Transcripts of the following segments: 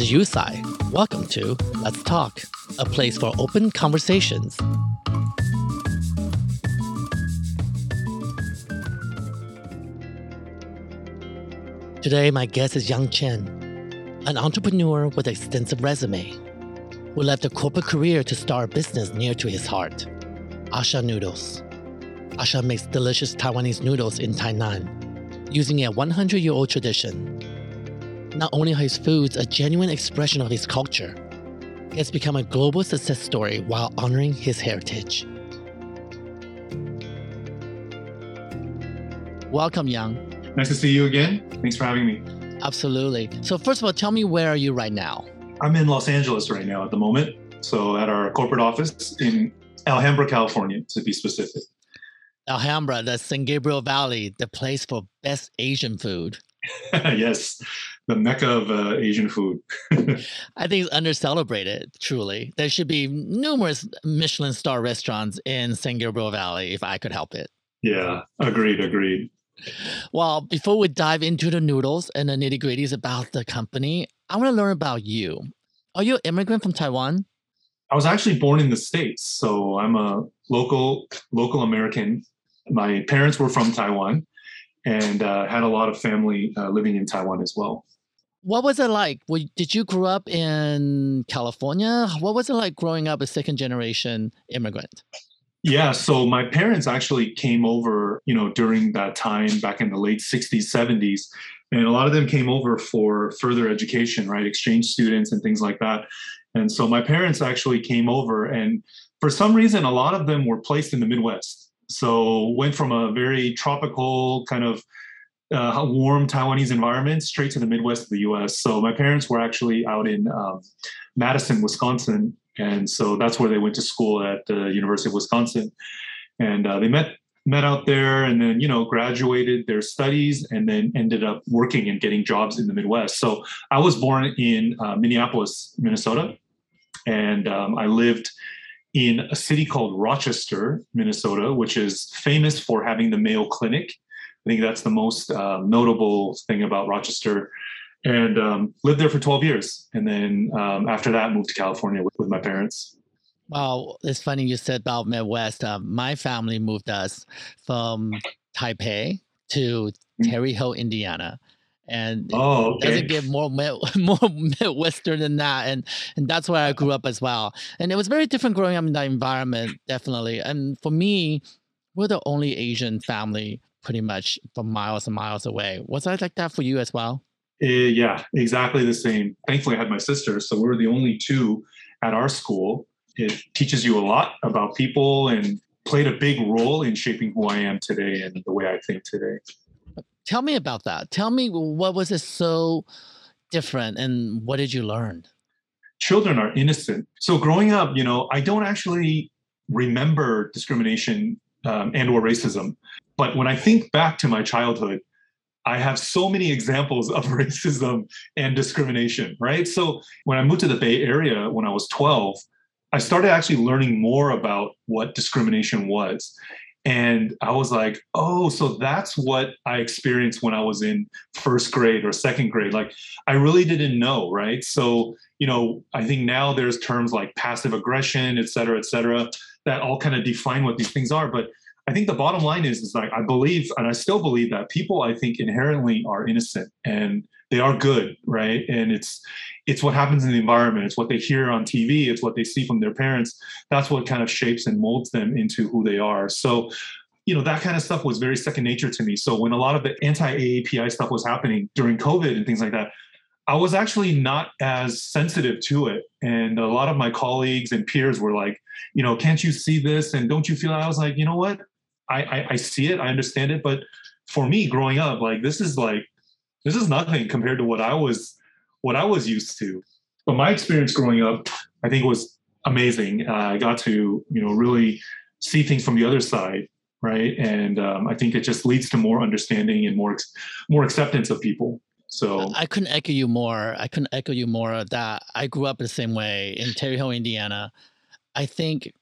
is Yusai. Welcome to Let's Talk, a place for open conversations. Today, my guest is Yang Chang, an entrepreneur with extensive resume who left a corporate career to start a business near to his heart, Asha Noodles. Asha makes delicious Taiwanese noodles in Tainan using a 100 year old tradition. Not only are his foods a genuine expression of his culture, he has become a global success story while honoring his heritage. Welcome, Yang. Nice to see you again. Thanks for having me. Absolutely. So, first of all, tell me where are you right now? I'm in Los Angeles right now at the moment. So, at our corporate office in Alhambra, California, to be specific. Alhambra, the San Gabriel Valley, the place for best Asian food. yes, the mecca of uh, Asian food. I think it's under celebrated, truly. There should be numerous Michelin star restaurants in San Gabriel Valley if I could help it. Yeah, agreed, agreed. Well, before we dive into the noodles and the nitty gritties about the company, I want to learn about you. Are you an immigrant from Taiwan? I was actually born in the States, so I'm a local local American. My parents were from Taiwan and uh, had a lot of family uh, living in Taiwan as well. What was it like? Did you grow up in California? What was it like growing up a second generation immigrant? Yeah, so my parents actually came over, you know, during that time back in the late 60s, 70s. And a lot of them came over for further education, right? Exchange students and things like that. And so my parents actually came over, and for some reason, a lot of them were placed in the Midwest. So went from a very tropical kind of uh, warm Taiwanese environment straight to the Midwest of the U.S. So my parents were actually out in um, Madison, Wisconsin, and so that's where they went to school at the University of Wisconsin. And uh, they met met out there, and then you know graduated their studies, and then ended up working and getting jobs in the Midwest. So I was born in uh, Minneapolis, Minnesota, and um, I lived in a city called Rochester, Minnesota, which is famous for having the Mayo Clinic. I think that's the most uh, notable thing about Rochester and um, lived there for 12 years. And then um, after that, moved to California with, with, my parents. Wow, it's funny you said about Midwest. Uh, my family moved us from Taipei to mm. Terre Haute, Indiana. And oh, okay. doesn't get more more Midwestern than that, and and that's where I grew up as well. And it was very different growing up in that environment, definitely. And for me, we're the only Asian family pretty much from miles and miles away. Was that like that for you as well? Uh, yeah, exactly the same. Thankfully, I had my sister, so we are the only two at our school. It teaches you a lot about people and played a big role in shaping who I am today and the way I think today. Tell me about that. Tell me what was it so different and what did you learn? Children are innocent. So growing up, you know, I don't actually remember discrimination um, and or racism. But when I think back to my childhood, I have so many examples of racism and discrimination, right? So when I moved to the Bay Area when I was 12, I started actually learning more about what discrimination was. And I was like, oh, so that's what I experienced when I was in first grade or second grade. Like, I really didn't know, right? So, you know, I think now there's terms like passive aggression, et cetera, et cetera, that all kind of define what these things are. But I think the bottom line is, is like I believe, and I still believe that people, I think, inherently are innocent and they are good, right? And it's it's what happens in the environment. It's what they hear on TV. It's what they see from their parents. That's what kind of shapes and molds them into who they are. So, you know, that kind of stuff was very second nature to me. So when a lot of the anti-AAPI stuff was happening during COVID and things like that, I was actually not as sensitive to it. And a lot of my colleagues and peers were like, you know, can't you see this? And don't you feel? I was like, you know what? I, I, I see it, I understand it, but for me growing up, like this is like this is nothing compared to what I was what I was used to. But my experience growing up, I think was amazing. Uh, I got to you know really see things from the other side, right? And um, I think it just leads to more understanding and more more acceptance of people. So I couldn't echo you more. I couldn't echo you more that I grew up the same way in Terre Haute, Indiana. I think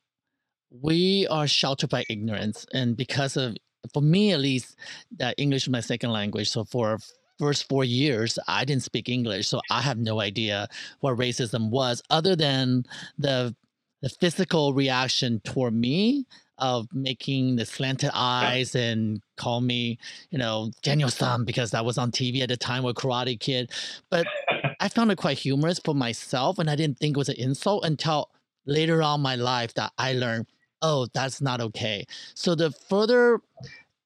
we are sheltered by ignorance and because of for me at least that english is my second language so for first four years, I didn't speak English, so I have no idea what racism was, other than the the physical reaction toward me of making the slanted eyes and call me, you know, Daniel San because I was on TV at the time with Karate Kid. But I found it quite humorous for myself, and I didn't think it was an insult until later on my life that I learned, oh, that's not okay. So the further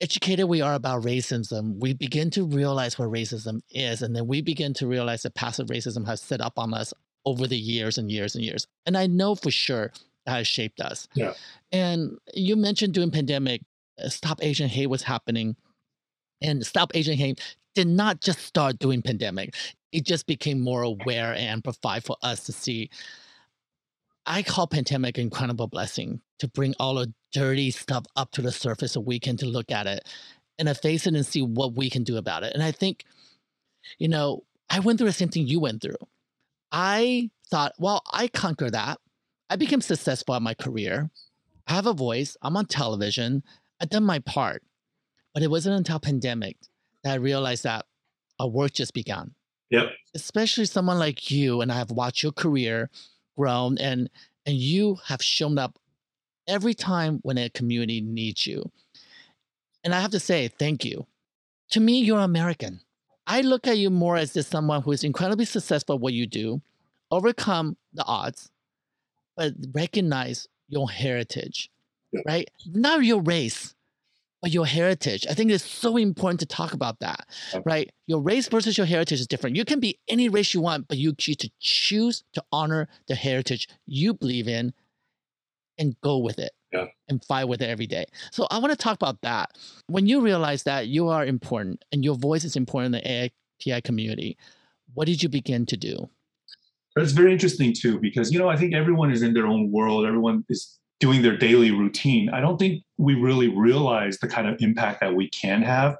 educated we are about racism, we begin to realize what racism is. And then we begin to realize that passive racism has set up on us over the years and years and years. And I know for sure that has shaped us. Yeah. And you mentioned during pandemic, uh, Stop Asian Hate was happening. And Stop Asian Hate did not just start during pandemic. It just became more aware and amplified for us to see I call pandemic an incredible blessing to bring all the dirty stuff up to the surface so we can to look at it and face it and see what we can do about it. And I think, you know, I went through the same thing you went through. I thought, well, I conquer that. I became successful at my career. I have a voice. I'm on television. I done my part. But it wasn't until pandemic that I realized that our work just began. Yep. Especially someone like you, and I have watched your career grown and and you have shown up every time when a community needs you. And I have to say, thank you. To me, you're American. I look at you more as just someone who is incredibly successful at what you do, overcome the odds, but recognize your heritage, right? Not your race, but your heritage. I think it's so important to talk about that, right? Your race versus your heritage is different. You can be any race you want, but you choose to choose to honor the heritage you believe in and go with it yeah. and fight with it every day. So I want to talk about that. When you realize that you are important and your voice is important in the AAPI community, what did you begin to do? That's very interesting too, because you know I think everyone is in their own world. Everyone is doing their daily routine, I don't think we really realize the kind of impact that we can have.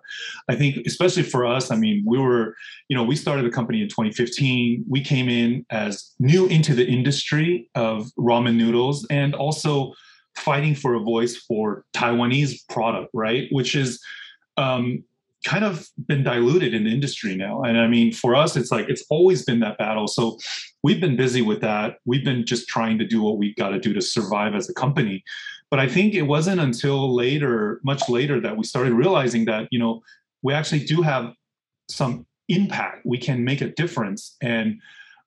I think, especially for us, I mean, we were, you know, we started the company in 2015. We came in as new into the industry of ramen noodles and also fighting for a voice for Taiwanese product, right? Which is, um, kind of been diluted in the industry now. And I mean, for us, it's like it's always been that battle. So we've been busy with that. We've been just trying to do what we got to do to survive as a company. But I think it wasn't until later, much later, that we started realizing that, you know, we actually do have some impact. We can make a difference. And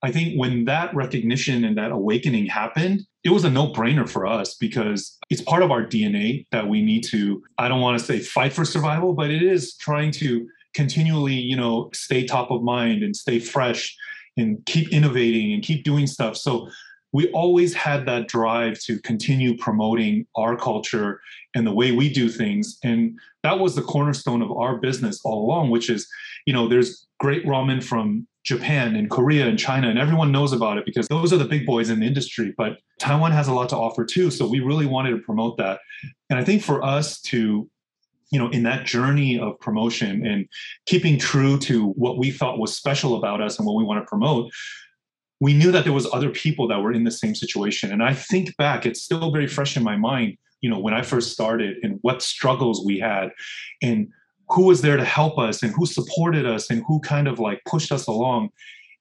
I think when that recognition and that awakening happened, it was a no brainer for us because it's part of our DNA that we need to, I don't want to say fight for survival, but it is trying to continually, you know, stay top of mind and stay fresh and keep innovating and keep doing stuff. So we always had that drive to continue promoting our culture and the way we do things. And that was the cornerstone of our business all along, which is, you know, there's great ramen from Japan and Korea and China, and everyone knows about it because those are the big boys in the industry. But Taiwan has a lot to offer too. So we really wanted to promote that. And I think for us to, you know, in that journey of promotion and keeping true to what we thought was special about us and what we want to promote, we knew that there was other people that were in the same situation. And I think back, it's still very fresh in my mind, you know, when I first started and what struggles we had and who was there to help us and who supported us and who kind of like pushed us along.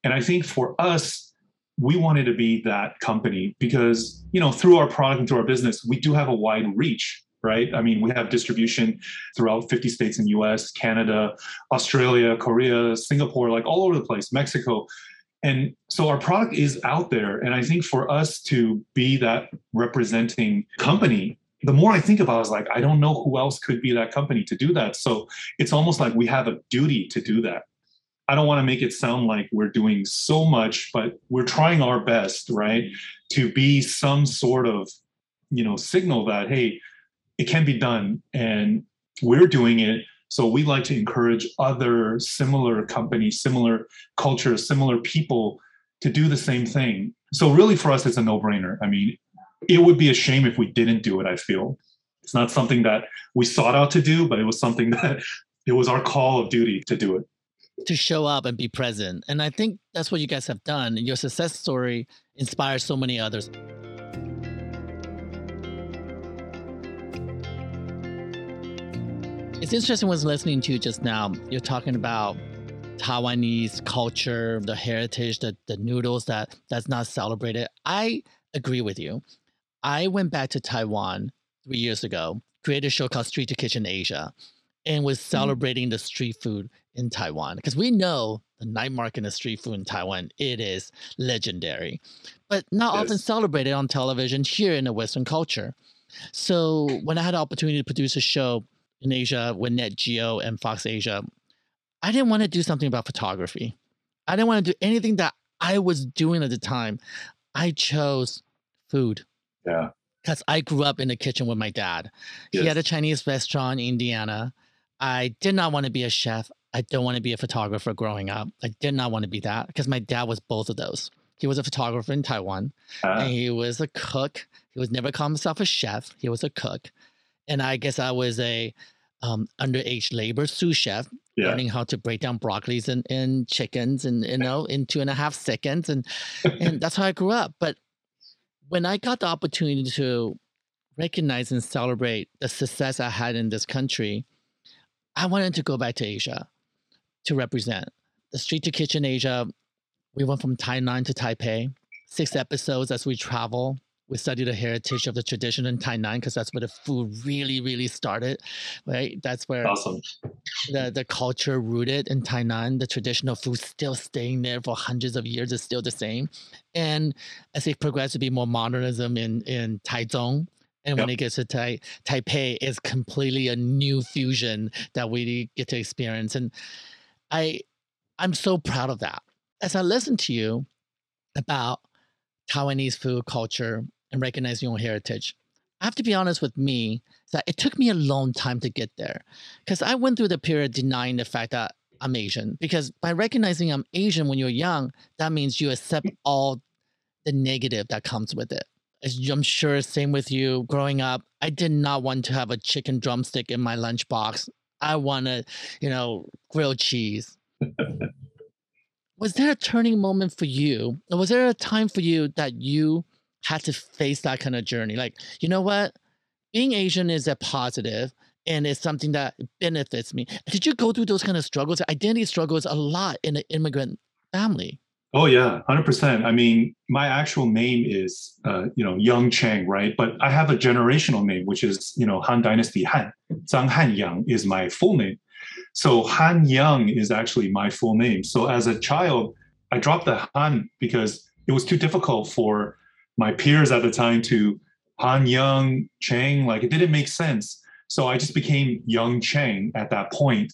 And I think for us, we wanted to be that company because, you know, through our product and through our business, we do have a wide reach, right? I mean, we have distribution throughout 50 states in US, Canada, Australia, Korea, Singapore, like all over the place, Mexico. And so our product is out there. And I think for us to be that representing company the more I think about it, I was like, I don't know who else could be that company to do that. So it's almost like we have a duty to do that. I don't want to make it sound like we're doing so much, but we're trying our best, right? To be some sort of, you know, signal that, hey, it can be done and we're doing it. So we like to encourage other similar companies, similar cultures, similar people to do the same thing. So really for us, it's a no brainer. I mean, it would be a shame if we didn't do it, I feel. It's not something that we sought out to do, but it was something that it was our call of duty to do it. To show up and be present. And I think that's what you guys have done. Your success story inspires so many others. It's interesting was listening to you just now. You're talking about Taiwanese culture, the heritage, the, the noodles that that's not celebrated. I agree with you. I went back to Taiwan three years ago, created a show called Street to Kitchen Asia, and was mm-hmm. celebrating mm. the street food in Taiwan because we know the night market and the street food in Taiwan it is legendary, but not yes. often celebrated on television here in the Western culture. So when I had the opportunity to produce a show in Asia with Nat Geo and Fox Asia, I didn't want to do something about photography. I didn't want to do anything that I was doing at the time. I chose food. Yeah. Because I grew up in the kitchen with my dad. Yes. He had a Chinese restaurant in Indiana. I did not want to be a chef. I don't want to be a photographer growing up. I did not want to be that because my dad was both of those. He was a photographer in Taiwan uh, and he was a cook. He was never called himself a chef. He was a cook. And I guess I was a um, underage labor sous chef, yeah. learning how to break down broccolis and, and chickens and you know in two and a half seconds. And and that's how I grew up. But when I got the opportunity to recognize and celebrate the success I had in this country, I wanted to go back to Asia to represent the Street to Kitchen Asia. We went from Tainan to Taipei, six episodes as we travel. We study the heritage of the tradition in Tainan because that's where the food really, really started, right? That's where awesome. the, the culture rooted in Tainan, the traditional food still staying there for hundreds of years is still the same. And as it progressed to be more modernism in, in Taichung, and when it gets to tai- Taipei, it's completely a new fusion that we get to experience. And I, I'm so proud of that. As I listen to you about Taiwanese food culture and recognizing your own heritage, I have to be honest with me that it took me a long time to get there because I went through the period denying the fact that I'm Asian. Because by recognizing I'm Asian when you're young, that means you accept all the negative that comes with it. I'm sure same with you. Growing up, I did not want to have a chicken drumstick in my lunchbox. I wanted, you know, grilled cheese. was there a turning moment for you? Or was there a time for you that you had to face that kind of journey? Like, you know what? Being Asian is a positive and it's something that benefits me. Did you go through those kind of struggles, identity struggles a lot in an immigrant family? Oh yeah, hundred percent. I mean, my actual name is uh, you know Young Chang, right? But I have a generational name, which is you know Han Dynasty Han. Zhang Han Yang is my full name. So Han Yang is actually my full name. So as a child, I dropped the Han because it was too difficult for my peers at the time to Han Yang Chang. Like it didn't make sense. So I just became Yang Chang at that point,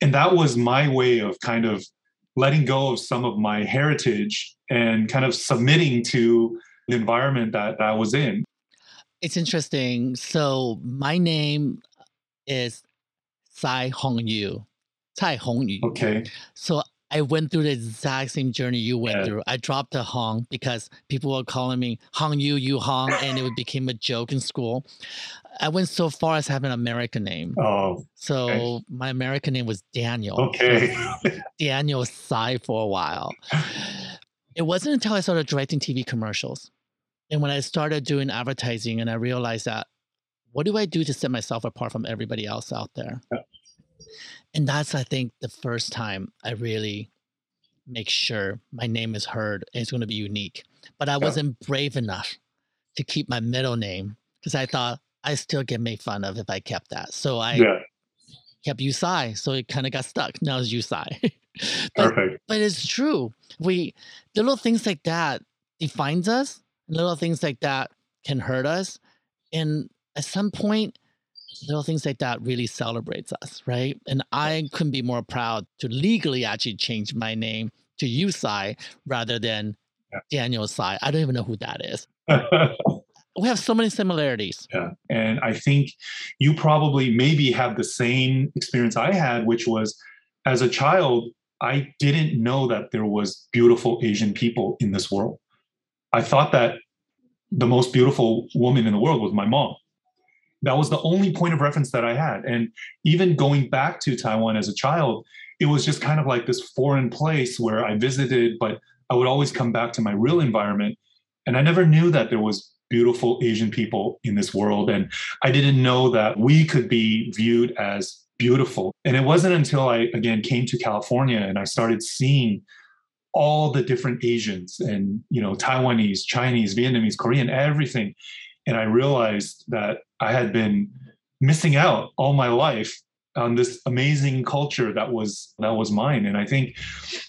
and that was my way of kind of letting go of some of my heritage and kind of submitting to the environment that I was in. It's interesting. So my name is Tsai Hong Yu. Tsai Hong Yu. Okay. So I went through the exact same journey you went yeah. through. I dropped the Hong because people were calling me Hong Yu, Yu Hong, and it became a joke in school. I went so far as having an American name. Oh. So okay. my American name was Daniel. Okay. Daniel Tsai for a while. It wasn't until I started directing TV commercials. And when I started doing advertising and I realized that what do I do to set myself apart from everybody else out there? Yeah. And that's, I think, the first time I really make sure my name is heard and it's going to be unique. But I yeah. wasn't brave enough to keep my middle name because I thought I still get made fun of if I kept that. So I yeah. kept Yusai. So it kind of got stuck. Now it's Yusai. but, Perfect. But it's true. We little things like that defines us. Little things like that can hurt us. And at some point, little things like that really celebrates us, right? And I couldn't be more proud to legally actually change my name to Yusai rather than yeah. Daniel Tsai. I don't even know who that is. we have so many similarities. Yeah. And I think you probably maybe have the same experience I had, which was as a child, I didn't know that there was beautiful Asian people in this world. I thought that the most beautiful woman in the world was my mom. That was the only point of reference that I had. And even going back to Taiwan as a child, it was just kind of like this foreign place where I visited, but I would always come back to my real environment. And I never knew that there was beautiful Asian people in this world. And I didn't know that we could be viewed as beautiful. And it wasn't until I again came to California and I started seeing all the different Asians and you know Taiwanese, Chinese, Vietnamese, Korean, everything, and I realized that I had been missing out all my life on this amazing culture that was that was mine. And I think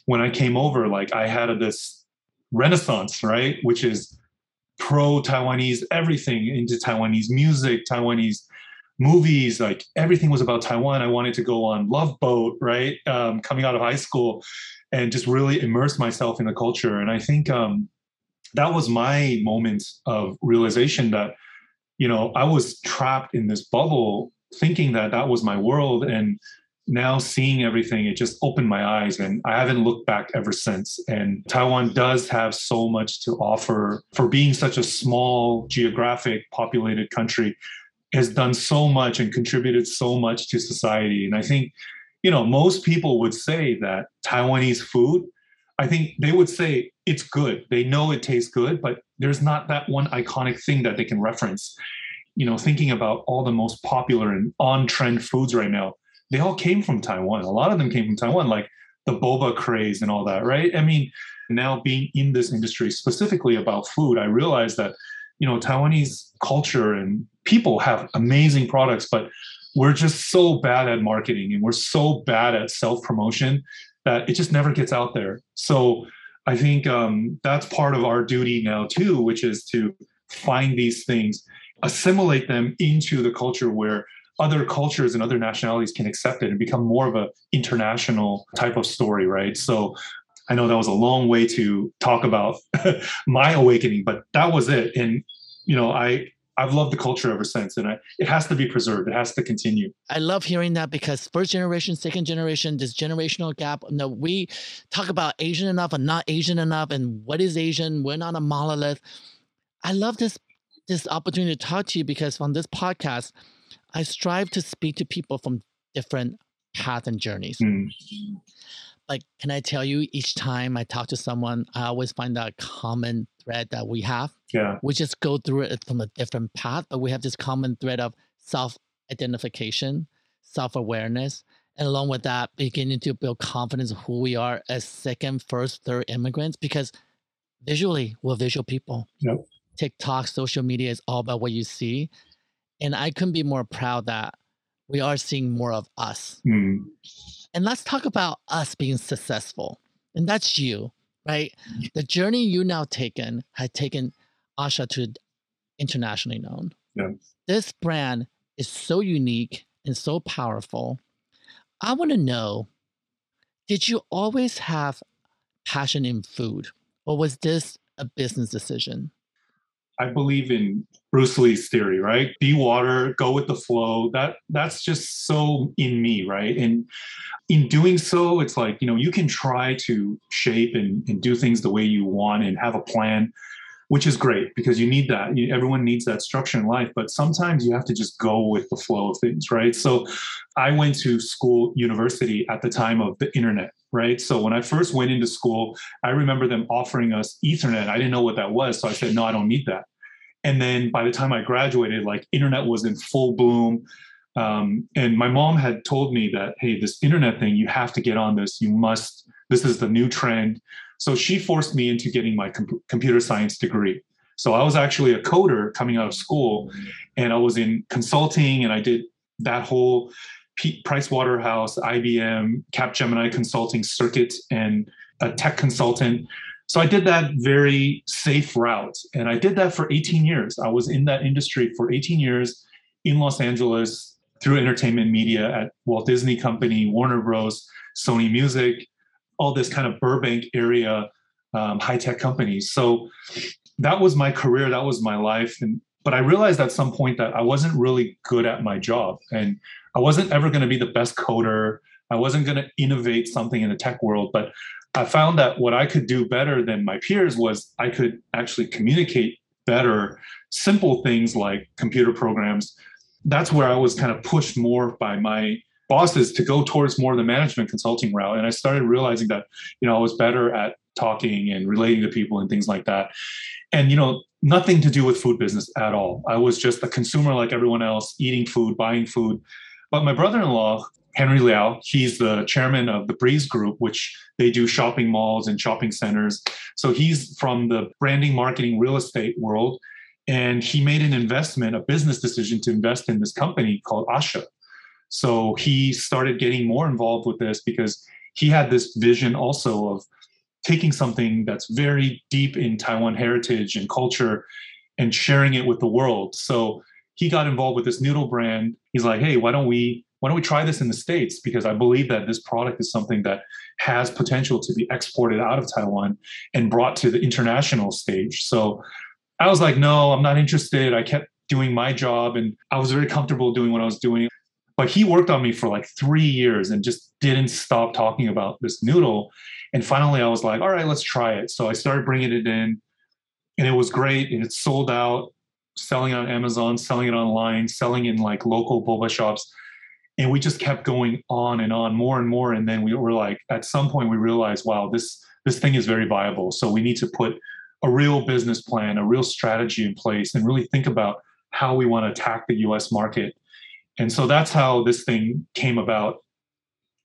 when I came over, like I had this renaissance, right, which is pro Taiwanese everything into Taiwanese music, Taiwanese movies, like everything was about Taiwan. I wanted to go on Love Boat, right? Um, coming out of high school and just really immerse myself in the culture. And I think um, that was my moment of realization that, you know, I was trapped in this bubble thinking that that was my world. And now seeing everything, it just opened my eyes and I haven't looked back ever since. And Taiwan does have so much to offer for being such a small geographic populated country has done so much and contributed so much to society. And I think, you know, most people would say that Taiwanese food, I think they would say it's good. They know it tastes good, but there's not that one iconic thing that they can reference. You know, thinking about all the most popular and on trend foods right now, they all came from Taiwan. A lot of them came from Taiwan, like the boba craze and all that, right? I mean, now being in this industry specifically about food, I realized that you know taiwanese culture and people have amazing products but we're just so bad at marketing and we're so bad at self promotion that it just never gets out there so i think um, that's part of our duty now too which is to find these things assimilate them into the culture where other cultures and other nationalities can accept it and become more of a international type of story right so I know that was a long way to talk about my awakening, but that was it. And you know, I I've loved the culture ever since, and I, it has to be preserved. It has to continue. I love hearing that because first generation, second generation, this generational gap. No, we talk about Asian enough and not Asian enough, and what is Asian? We're not a monolith. I love this this opportunity to talk to you because on this podcast, I strive to speak to people from different paths and journeys. Mm like can i tell you each time i talk to someone i always find that common thread that we have yeah we just go through it from a different path but we have this common thread of self-identification self-awareness and along with that beginning to build confidence of who we are as second first third immigrants because visually we're visual people yep. tiktok social media is all about what you see and i couldn't be more proud that we are seeing more of us mm. And let's talk about us being successful. And that's you, right? The journey you now taken had taken Asha to internationally known. Yeah. This brand is so unique and so powerful. I want to know did you always have passion in food, or was this a business decision? I believe in Bruce Lee's theory, right? Be water, go with the flow. That that's just so in me, right? And in doing so, it's like, you know, you can try to shape and, and do things the way you want and have a plan, which is great because you need that. You, everyone needs that structure in life, but sometimes you have to just go with the flow of things, right? So I went to school, university at the time of the internet, right? So when I first went into school, I remember them offering us Ethernet. I didn't know what that was. So I said, no, I don't need that. And then by the time I graduated, like internet was in full bloom. Um, and my mom had told me that, hey, this internet thing, you have to get on this. You must, this is the new trend. So she forced me into getting my com- computer science degree. So I was actually a coder coming out of school and I was in consulting and I did that whole P- Price Waterhouse, IBM, Capgemini consulting circuit and a tech consultant. So I did that very safe route. And I did that for 18 years. I was in that industry for 18 years in Los Angeles, through entertainment media at Walt Disney Company, Warner Bros., Sony Music, all this kind of Burbank area um, high tech companies. So that was my career, that was my life. And but I realized at some point that I wasn't really good at my job, and I wasn't ever going to be the best coder. I wasn't going to innovate something in the tech world, but I found that what I could do better than my peers was I could actually communicate better simple things like computer programs that's where I was kind of pushed more by my bosses to go towards more of the management consulting route. And I started realizing that, you know, I was better at talking and relating to people and things like that. And, you know, nothing to do with food business at all. I was just a consumer like everyone else, eating food, buying food. But my brother in law, Henry Liao, he's the chairman of the Breeze Group, which they do shopping malls and shopping centers. So he's from the branding, marketing, real estate world. And he made an investment, a business decision to invest in this company called Asha. So he started getting more involved with this because he had this vision also of taking something that's very deep in Taiwan heritage and culture and sharing it with the world. So he got involved with this noodle brand. He's like, hey, why don't we why don't we try this in the states? Because I believe that this product is something that has potential to be exported out of Taiwan and brought to the international stage. So I was like, no, I'm not interested. I kept doing my job and I was very comfortable doing what I was doing. But he worked on me for like three years and just didn't stop talking about this noodle. And finally, I was like, all right, let's try it. So I started bringing it in and it was great. And it sold out, selling on Amazon, selling it online, selling in like local boba shops. And we just kept going on and on more and more. And then we were like, at some point, we realized, wow, this this thing is very viable. So we need to put a real business plan, a real strategy in place, and really think about how we want to attack the US market. And so that's how this thing came about.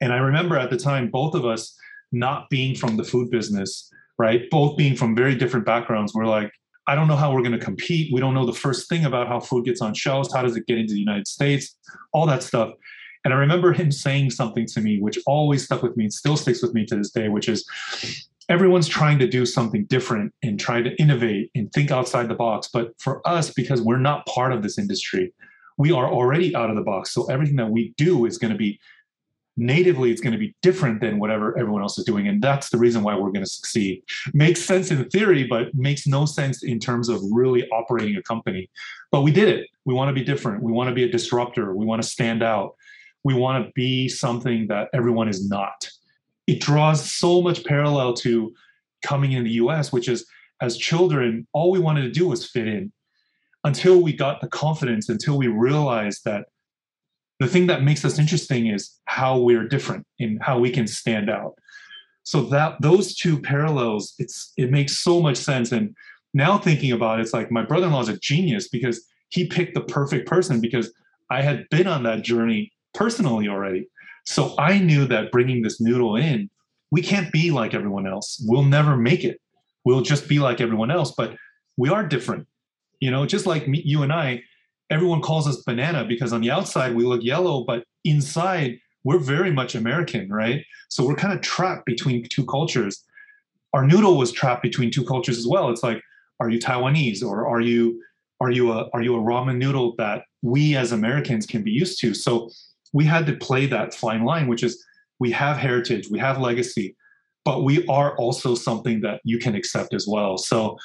And I remember at the time, both of us not being from the food business, right? Both being from very different backgrounds. We're like, I don't know how we're going to compete. We don't know the first thing about how food gets on shelves. How does it get into the United States? All that stuff. And I remember him saying something to me, which always stuck with me and still sticks with me to this day, which is everyone's trying to do something different and try to innovate and think outside the box. But for us, because we're not part of this industry, we are already out of the box. So everything that we do is going to be natively, it's going to be different than whatever everyone else is doing. And that's the reason why we're going to succeed. Makes sense in theory, but makes no sense in terms of really operating a company. But we did it. We want to be different. We want to be a disruptor. We want to stand out. We want to be something that everyone is not it draws so much parallel to coming in the US, which is as children, all we wanted to do was fit in until we got the confidence, until we realized that the thing that makes us interesting is how we're different and how we can stand out. So that those two parallels, it's it makes so much sense. And now thinking about it, it's like my brother-in-law is a genius because he picked the perfect person because I had been on that journey personally already. So I knew that bringing this noodle in, we can't be like everyone else. We'll never make it. We'll just be like everyone else, but we are different. You know, just like me, you and I, everyone calls us banana because on the outside we look yellow, but inside we're very much American, right? So we're kind of trapped between two cultures. Our noodle was trapped between two cultures as well. It's like, are you Taiwanese or are you are you a are you a ramen noodle that we as Americans can be used to? So we had to play that fine line, which is we have heritage, we have legacy, but we are also something that you can accept as well. So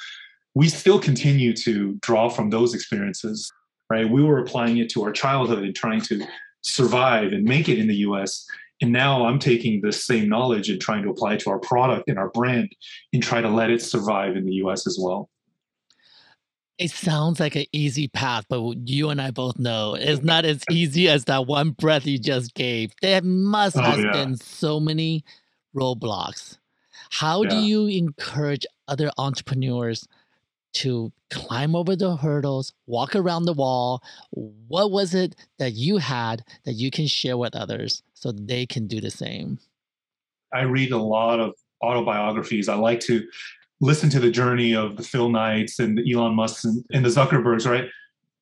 we still continue to draw from those experiences, right? We were applying it to our childhood and trying to survive and make it in the US. And now I'm taking this same knowledge and trying to apply it to our product and our brand and try to let it survive in the US as well. It sounds like an easy path, but you and I both know it's not as easy as that one breath you just gave. There must oh, have yeah. been so many roadblocks. How yeah. do you encourage other entrepreneurs to climb over the hurdles, walk around the wall? What was it that you had that you can share with others so they can do the same? I read a lot of autobiographies. I like to listen to the journey of the Phil Knights and the Elon Musks and, and the Zuckerbergs, right?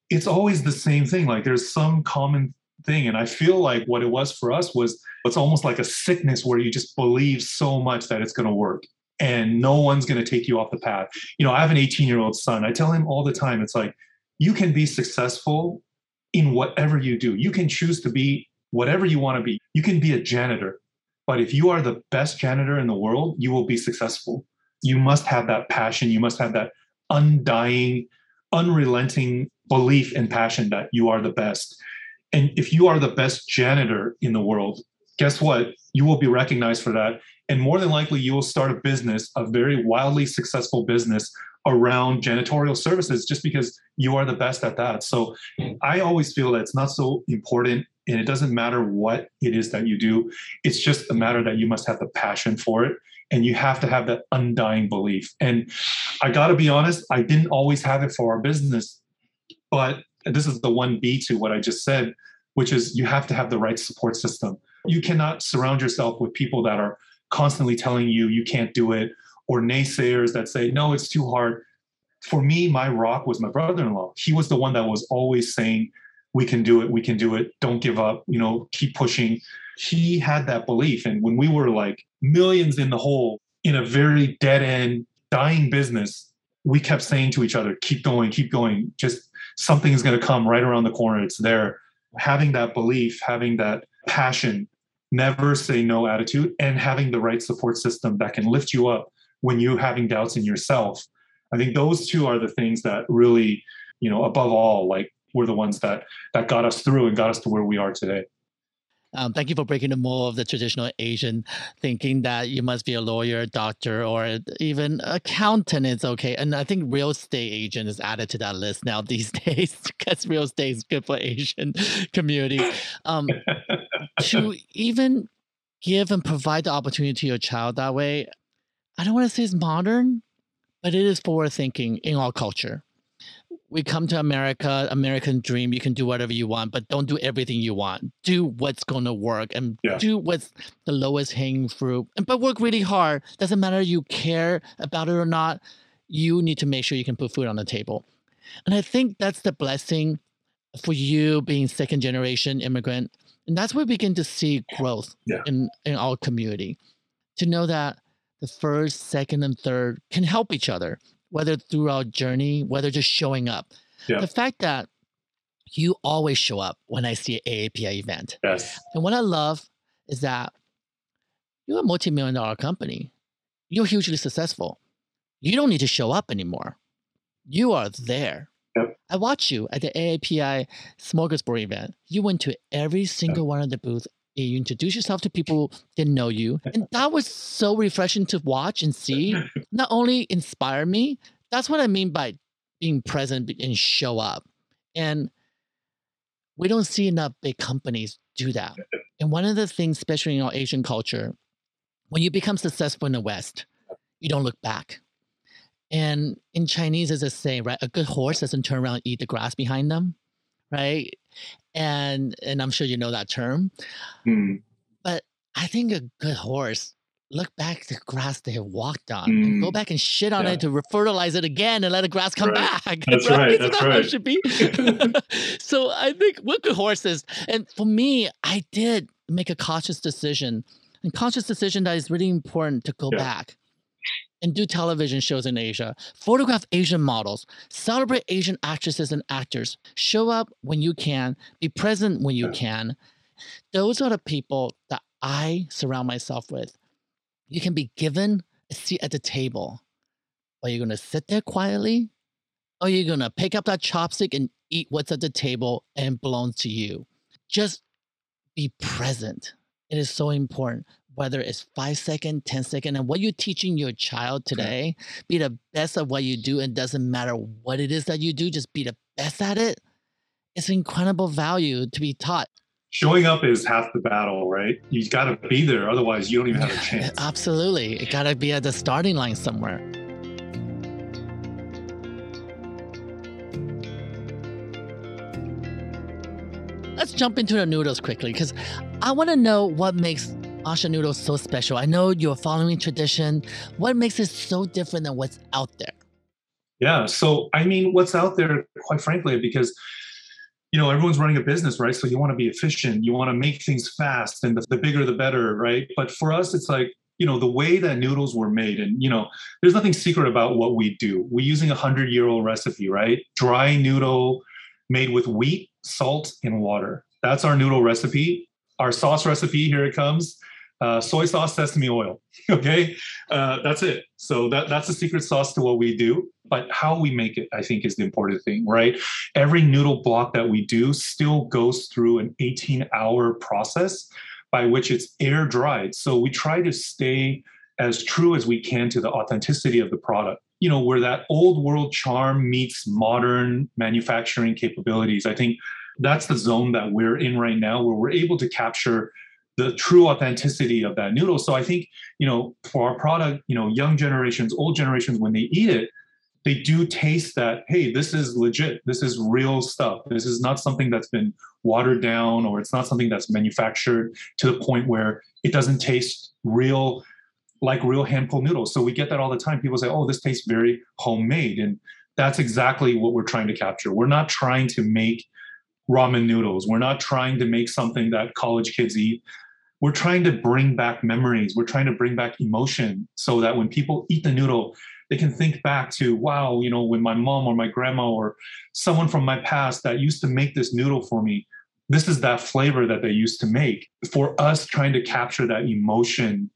It's always the same thing. Like there's some common thing. And I feel like what it was for us was it's almost like a sickness where you just believe so much that it's going to work and no one's going to take you off the path. You know, I have an 18 year old son. I tell him all the time, it's like, you can be successful in whatever you do. You can choose to be whatever you want to be. You can be a janitor. But if you are the best janitor in the world, you will be successful you must have that passion. You must have that undying, unrelenting belief and passion that you are the best. And if you are the best janitor in the world, guess what? You will be recognized for that. And more than likely, you will start a business, a very wildly successful business around janitorial services just because you are the best at that. So I always feel that it's not so important and it doesn't matter what it is that you do. It's just a matter that you must have the passion for it and you have to have that undying belief. And I got to be honest, I didn't always have it for our business, but this is the one B to what I just said. which is you have to have the right support system. You cannot surround yourself with people that are constantly telling you you can't do it or naysayers that say, no, it's too hard. For me, my rock was my brother in law. He was the one that was always saying, we can do it, we can do it, don't give up, you know, keep pushing. He had that belief. And when we were like millions in the hole in a very dead end, dying business, we kept saying to each other, keep going, keep going. Just something is going to come right around the corner. It's there. Having that belief, having that passion, never say no attitude, and having the right support system that can lift you up when you're having doubts in yourself. I think those two are the things that really, you know, above all, like were the ones that that got us through and got us to where we are today. Um, thank you for breaking the mold of the traditional Asian thinking that you must be a lawyer, doctor, or even accountant is okay. And I think real estate agent is added to that list now these days because real estate is good for Asian community. Um, to even give and provide the opportunity to your child that way, I don't want to say it's modern, but it is forward thinking in our culture we come to America, American dream, you can do whatever you want, but don't do everything you want. Do what's going to work and yeah. do what's the lowest hanging fruit. And but work really hard. Doesn't matter you care about it or not. You need to make sure you can put food on the table. And I think that's the blessing for you being second generation immigrant. And that's where we begin to see growth yeah. in, in our community. To know that the first, second, and third can help each other whether through our journey, whether just showing up. Yeah. The fact that you always show up when I see an AAPI event. Yes. And what I love is that you're a multi-million dollar company. You're hugely successful. You don't need to show up anymore. You are there. Yep. I watch you at the AAPI Smorgasbord event. You went to every single yep. one of the booths. You introduce yourself to people didn't know you, and that was so refreshing to watch and see. Not only inspire me, that's what I mean by being present and show up. And we don't see enough big companies do that. And one of the things, especially in our Asian culture, when you become successful in the West, you don't look back. And in Chinese, there's a saying, right? A good horse doesn't turn around and eat the grass behind them, right? And and I'm sure you know that term. Mm. But I think a good horse look back at the grass they have walked on mm. and go mm. back and shit on yeah. it to fertilize it again and let the grass come right. back. That's right. right. That's that right. should be? so I think with good horses, and for me, I did make a conscious decision, and conscious decision that is really important to go yeah. back and do television shows in Asia, photograph Asian models, celebrate Asian actresses and actors, show up when you can, be present when you can. Those are the people that I surround myself with. You can be given a seat at the table. Are you going to sit there quietly? Or are you going to pick up that chopstick and eat what's at the table and belongs to you? Just be present. It is so important whether it's five second, 10 second, and what you're teaching your child today, be the best at what you do. And doesn't matter what it is that you do, just be the best at it. It's incredible value to be taught. Showing up is half the battle, right? You got to be there. Otherwise, you don't even have a chance. Absolutely. You got to be at the starting line somewhere. Let's jump into the noodles quickly because I want to know what makes Asha noodles so special? I know you're following tradition. What makes it so different than what's out there? Yeah. So, I mean, what's out there, quite frankly, because you know everyone's running a business right so you want to be efficient you want to make things fast and the, the bigger the better right but for us it's like you know the way that noodles were made and you know there's nothing secret about what we do we're using a hundred year old recipe right dry noodle made with wheat salt and water that's our noodle recipe our sauce recipe here it comes uh, soy sauce, sesame oil. okay, uh, that's it. So that that's the secret sauce to what we do. But how we make it, I think, is the important thing, right? Every noodle block that we do still goes through an 18-hour process by which it's air dried. So we try to stay as true as we can to the authenticity of the product. You know, where that old world charm meets modern manufacturing capabilities. I think that's the zone that we're in right now, where we're able to capture the true authenticity of that noodle. So I think, you know, for our product, you know, young generations, old generations, when they eat it, they do taste that hey this is legit. This is real stuff. This is not something that's been watered down or it's not something that's manufactured to the point where it doesn't taste real like real hand pulled noodles. So we get that all the time. People say oh this tastes very homemade. And that's exactly what we're trying to capture. We're not trying to make ramen noodles. We're not trying to make something that college kids eat we're trying to bring back memories. We're trying to bring back emotion so that when people eat the noodle they can think back to wow you know when my mom or my grandma or someone from my past that used to make this noodle for me this is that flavor that they used to make. For us trying to capture that emotion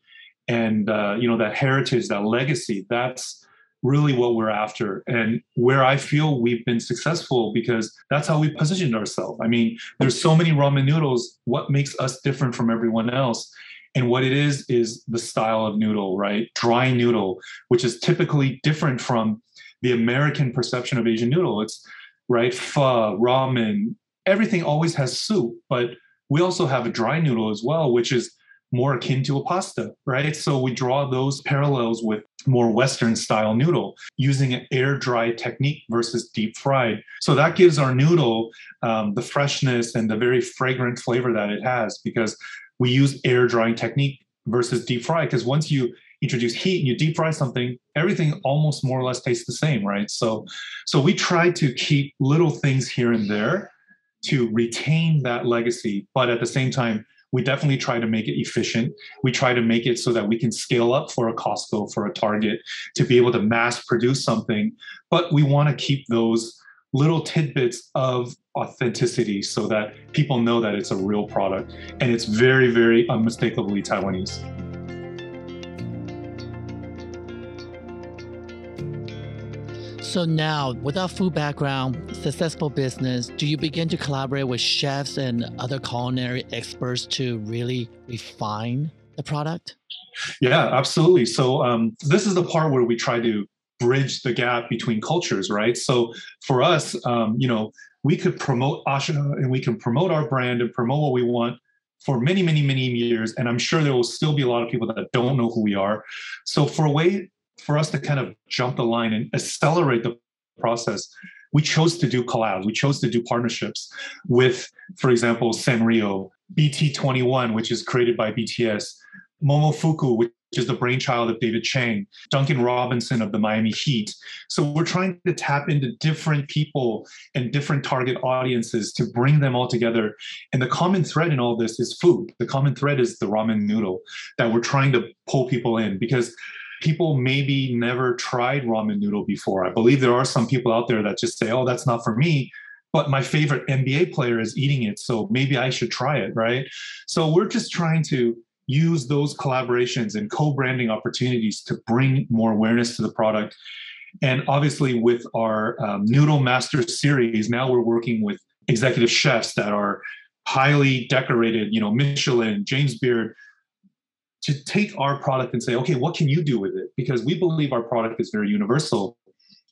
and uh, you know that heritage that legacy that's really what we're after and where i feel we've been successful because that's how we positioned ourselves i mean there's so many ramen noodles what makes us different from everyone else and what it is is the style of noodle, right? Dry noodle, which is typically different from the American perception of Asian noodle. It's right, pho, ramen, everything always has soup, but we also have a dry noodle as well, which is more akin to a pasta, right? So we draw those parallels with more Western style noodle using an air dry technique versus deep fried. So that gives our noodle um, the freshness and the very fragrant flavor that it has because we use air drying technique versus deep fry because once you introduce heat and you deep fry something everything almost more or less tastes the same right so so we try to keep little things here and there to retain that legacy but at the same time we definitely try to make it efficient we try to make it so that we can scale up for a costco for a target to be able to mass produce something but we want to keep those little tidbits of authenticity so that people know that it's a real product and it's very, very unmistakably Taiwanese. So now, with our food background, successful business, do you begin to collaborate with chefs and other culinary experts to really refine the product? Yeah, absolutely. So um, this is the part where we try to bridge the gap between cultures, right? So for us, um, you know, we could promote Asha and we can promote our brand and promote what we want for many, many, many years. And I'm sure there will still be a lot of people that don't know who we are. So for a way for us to kind of jump the line and accelerate the process, we chose to do collabs. We chose to do partnerships with, for example, Sanrio, BT21, which is created by BTS, Momofuku, which is the brainchild of David Chang, Duncan Robinson of the Miami Heat. So we're trying to tap into different people and different target audiences to bring them all together. And the common thread in all this is food. The common thread is the ramen noodle that we're trying to pull people in because people maybe never tried ramen noodle before. I believe there are some people out there that just say, oh, that's not for me but my favorite NBA player is eating it, so maybe I should try it, right? So we're just trying to use those collaborations and co-branding opportunities to bring more awareness to the product. And obviously, with our um, Noodle Master series, now we're working with executive chefs that are highly decorated, you know, Michelin, James Beard, to take our product and say, okay, what can you do with it? Because we believe our product is very universal.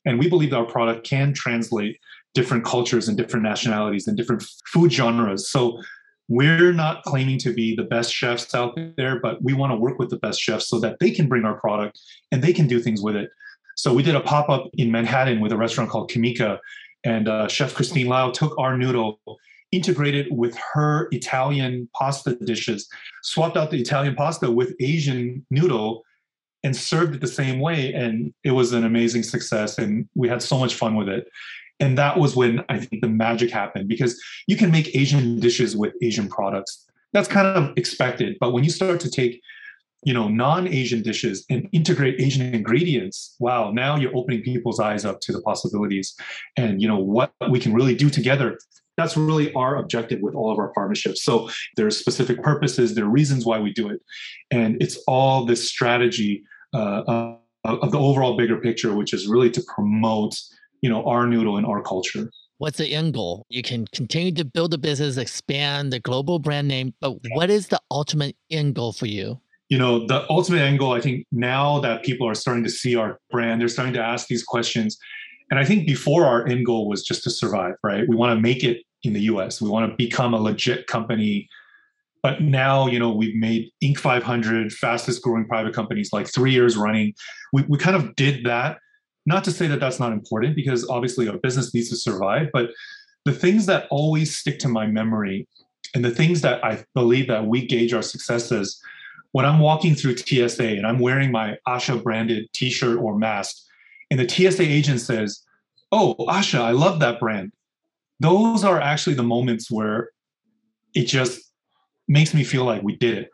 And we believe our product can translate different cultures and different nationalities and different food genres. So we're not claiming to be the best chefs out there, but we want to work with the best chefs so that they can bring our product and they can do things with it. So we did a pop up in Manhattan with a restaurant called Kimika, and uh, Chef Christine Lau took our noodle, integrated with her Italian pasta dishes, swapped out the Italian pasta with Asian noodle, and served it the same way. And it was an amazing success, and we had so much fun with it and that was when I think the magic happened because you can make Asian dishes with Asian products. That's kind of expected, but when you start to take you know non-asian dishes and integrate asian ingredients wow now you're opening people's eyes up to the possibilities and you know what we can really do together that's really our objective with all of our partnerships. So there's specific purposes there are reasons why we do it. And it's all this strategy uh, of the overall bigger picture which is really to promote you know our noodle and our culture. What's the end goal? You can continue to build the business expand the global brand name but what is the ultimate end goal for you? You know the ultimate end goal i think now that people are starting to see our brand they're starting to ask these questions. And i think before our end goal was just to survive right? We want to make it in the us we want to become a legit company. But now you know we've made inc. 500 fastest growing private companies like three years running. We, we kind of did that. Not to say that that's not important because obviously our business needs to survive, but the things that always stick to my memory and the things that I believe that we gauge our successes when I'm walking through TSA and I'm wearing my Asha branded t-shirt or mask and the TSA agent says, "Oh, Asha, I love that brand." Those are actually the moments where it just makes me feel like we did it.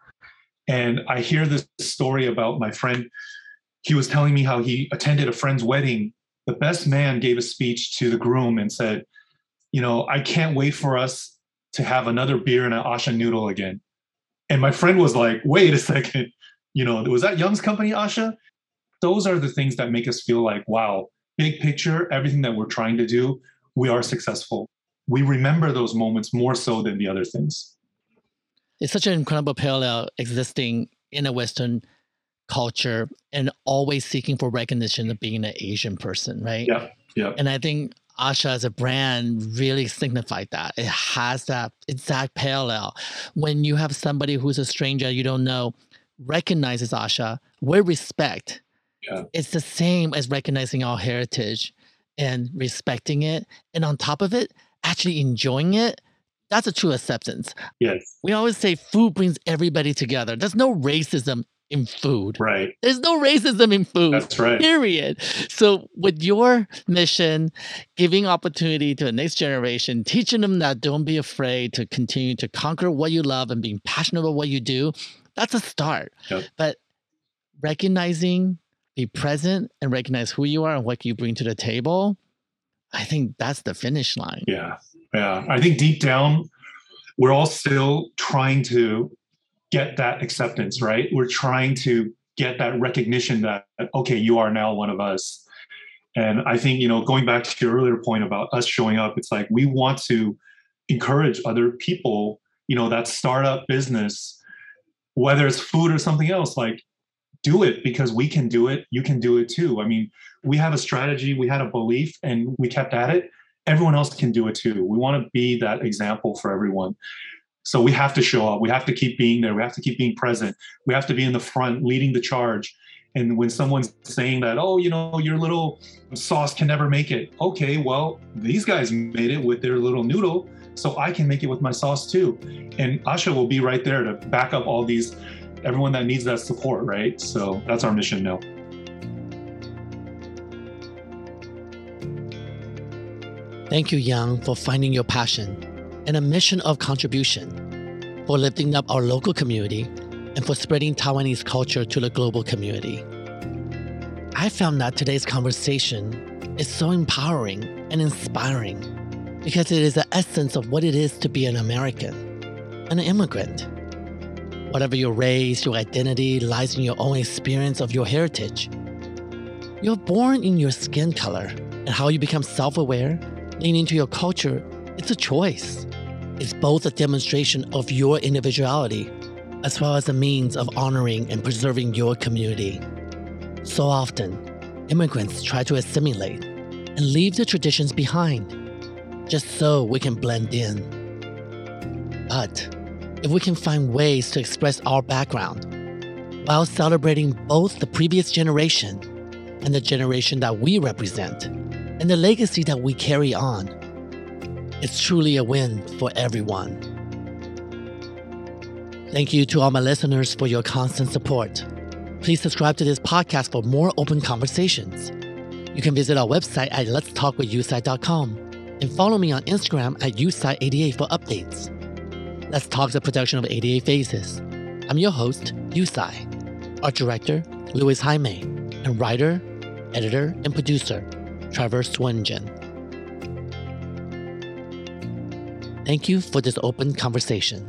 And I hear this story about my friend. He was telling me how he attended a friend's wedding. The best man gave a speech to the groom and said, You know, I can't wait for us to have another beer and an Asha noodle again. And my friend was like, Wait a second. You know, was that Yang's company, Asha? Those are the things that make us feel like, wow, big picture, everything that we're trying to do, we are successful. We remember those moments more so than the other things it's such an incredible parallel existing in a Western culture and always seeking for recognition of being an Asian person, right? Yeah. Yeah. And I think Asha as a brand really signified that. It has that exact parallel. When you have somebody who's a stranger you don't know recognizes Asha with respect, yeah. it's the same as recognizing our heritage and respecting it. And on top of it, actually enjoying it that's a true acceptance. Yes. We always say food brings everybody together. There's no racism in food. Right. There's no racism in food. That's right. Period. So with your mission, giving opportunity to the next generation, teaching them that don't be afraid to continue to conquer what you love and being passionate about what you do, that's a start. Yep. But recognizing, be present and recognize who you are and what you bring to the table, I think that's the finish line. Yeah. Yeah, I think deep down, we're all still trying to get that acceptance, right? We're trying to get that recognition that, okay, you are now one of us. And I think, you know, going back to your earlier point about us showing up, it's like we want to encourage other people, you know, that startup business, whether it's food or something else, like do it because we can do it. You can do it too. I mean, we have a strategy, we had a belief, and we kept at it everyone else can do it too. We want to be that example for everyone. So we have to show up. We have to keep being there. We have to keep being present. We have to be in the front, leading the charge. And when someone's saying that, oh, you know, your little sauce can never make it. Okay, well, these guys made it with their little noodle, so I can make it with my sauce too. And Asha will be right there to back up all these, everyone that needs that support, right? So that's our mission now. Thank you, Yang, for finding your passion and a mission of contribution, for lifting up our local community, and for spreading Taiwanese culture to the global community. I found that today's conversation is so empowering and inspiring because it is the essence of what it is to be an American, an immigrant. Whatever your race, your identity lies in your own experience of your heritage. You're born in your skin color, and how you become self aware lean into your culture, it's a choice. It's both a demonstration of your individuality as well as a means of honoring and preserving your community. So often, immigrants try to assimilate and leave the traditions behind just so we can blend in. But if we can find ways to express our background while celebrating both the previous generation and the generation that we represent, and the legacy that we carry on. It's truly a win for everyone. Thank you to all my listeners for your constant support. Please subscribe to this podcast for more open conversations. You can visit our website at letstalkwithusai.com and follow me on Instagram at usai88 for updates. Let's Talk a production of 88 Faces. I'm your host, Usai. Our director, Louis Jaime, and writer, editor, and producer, Trevor Swingen. Thank you for this open conversation.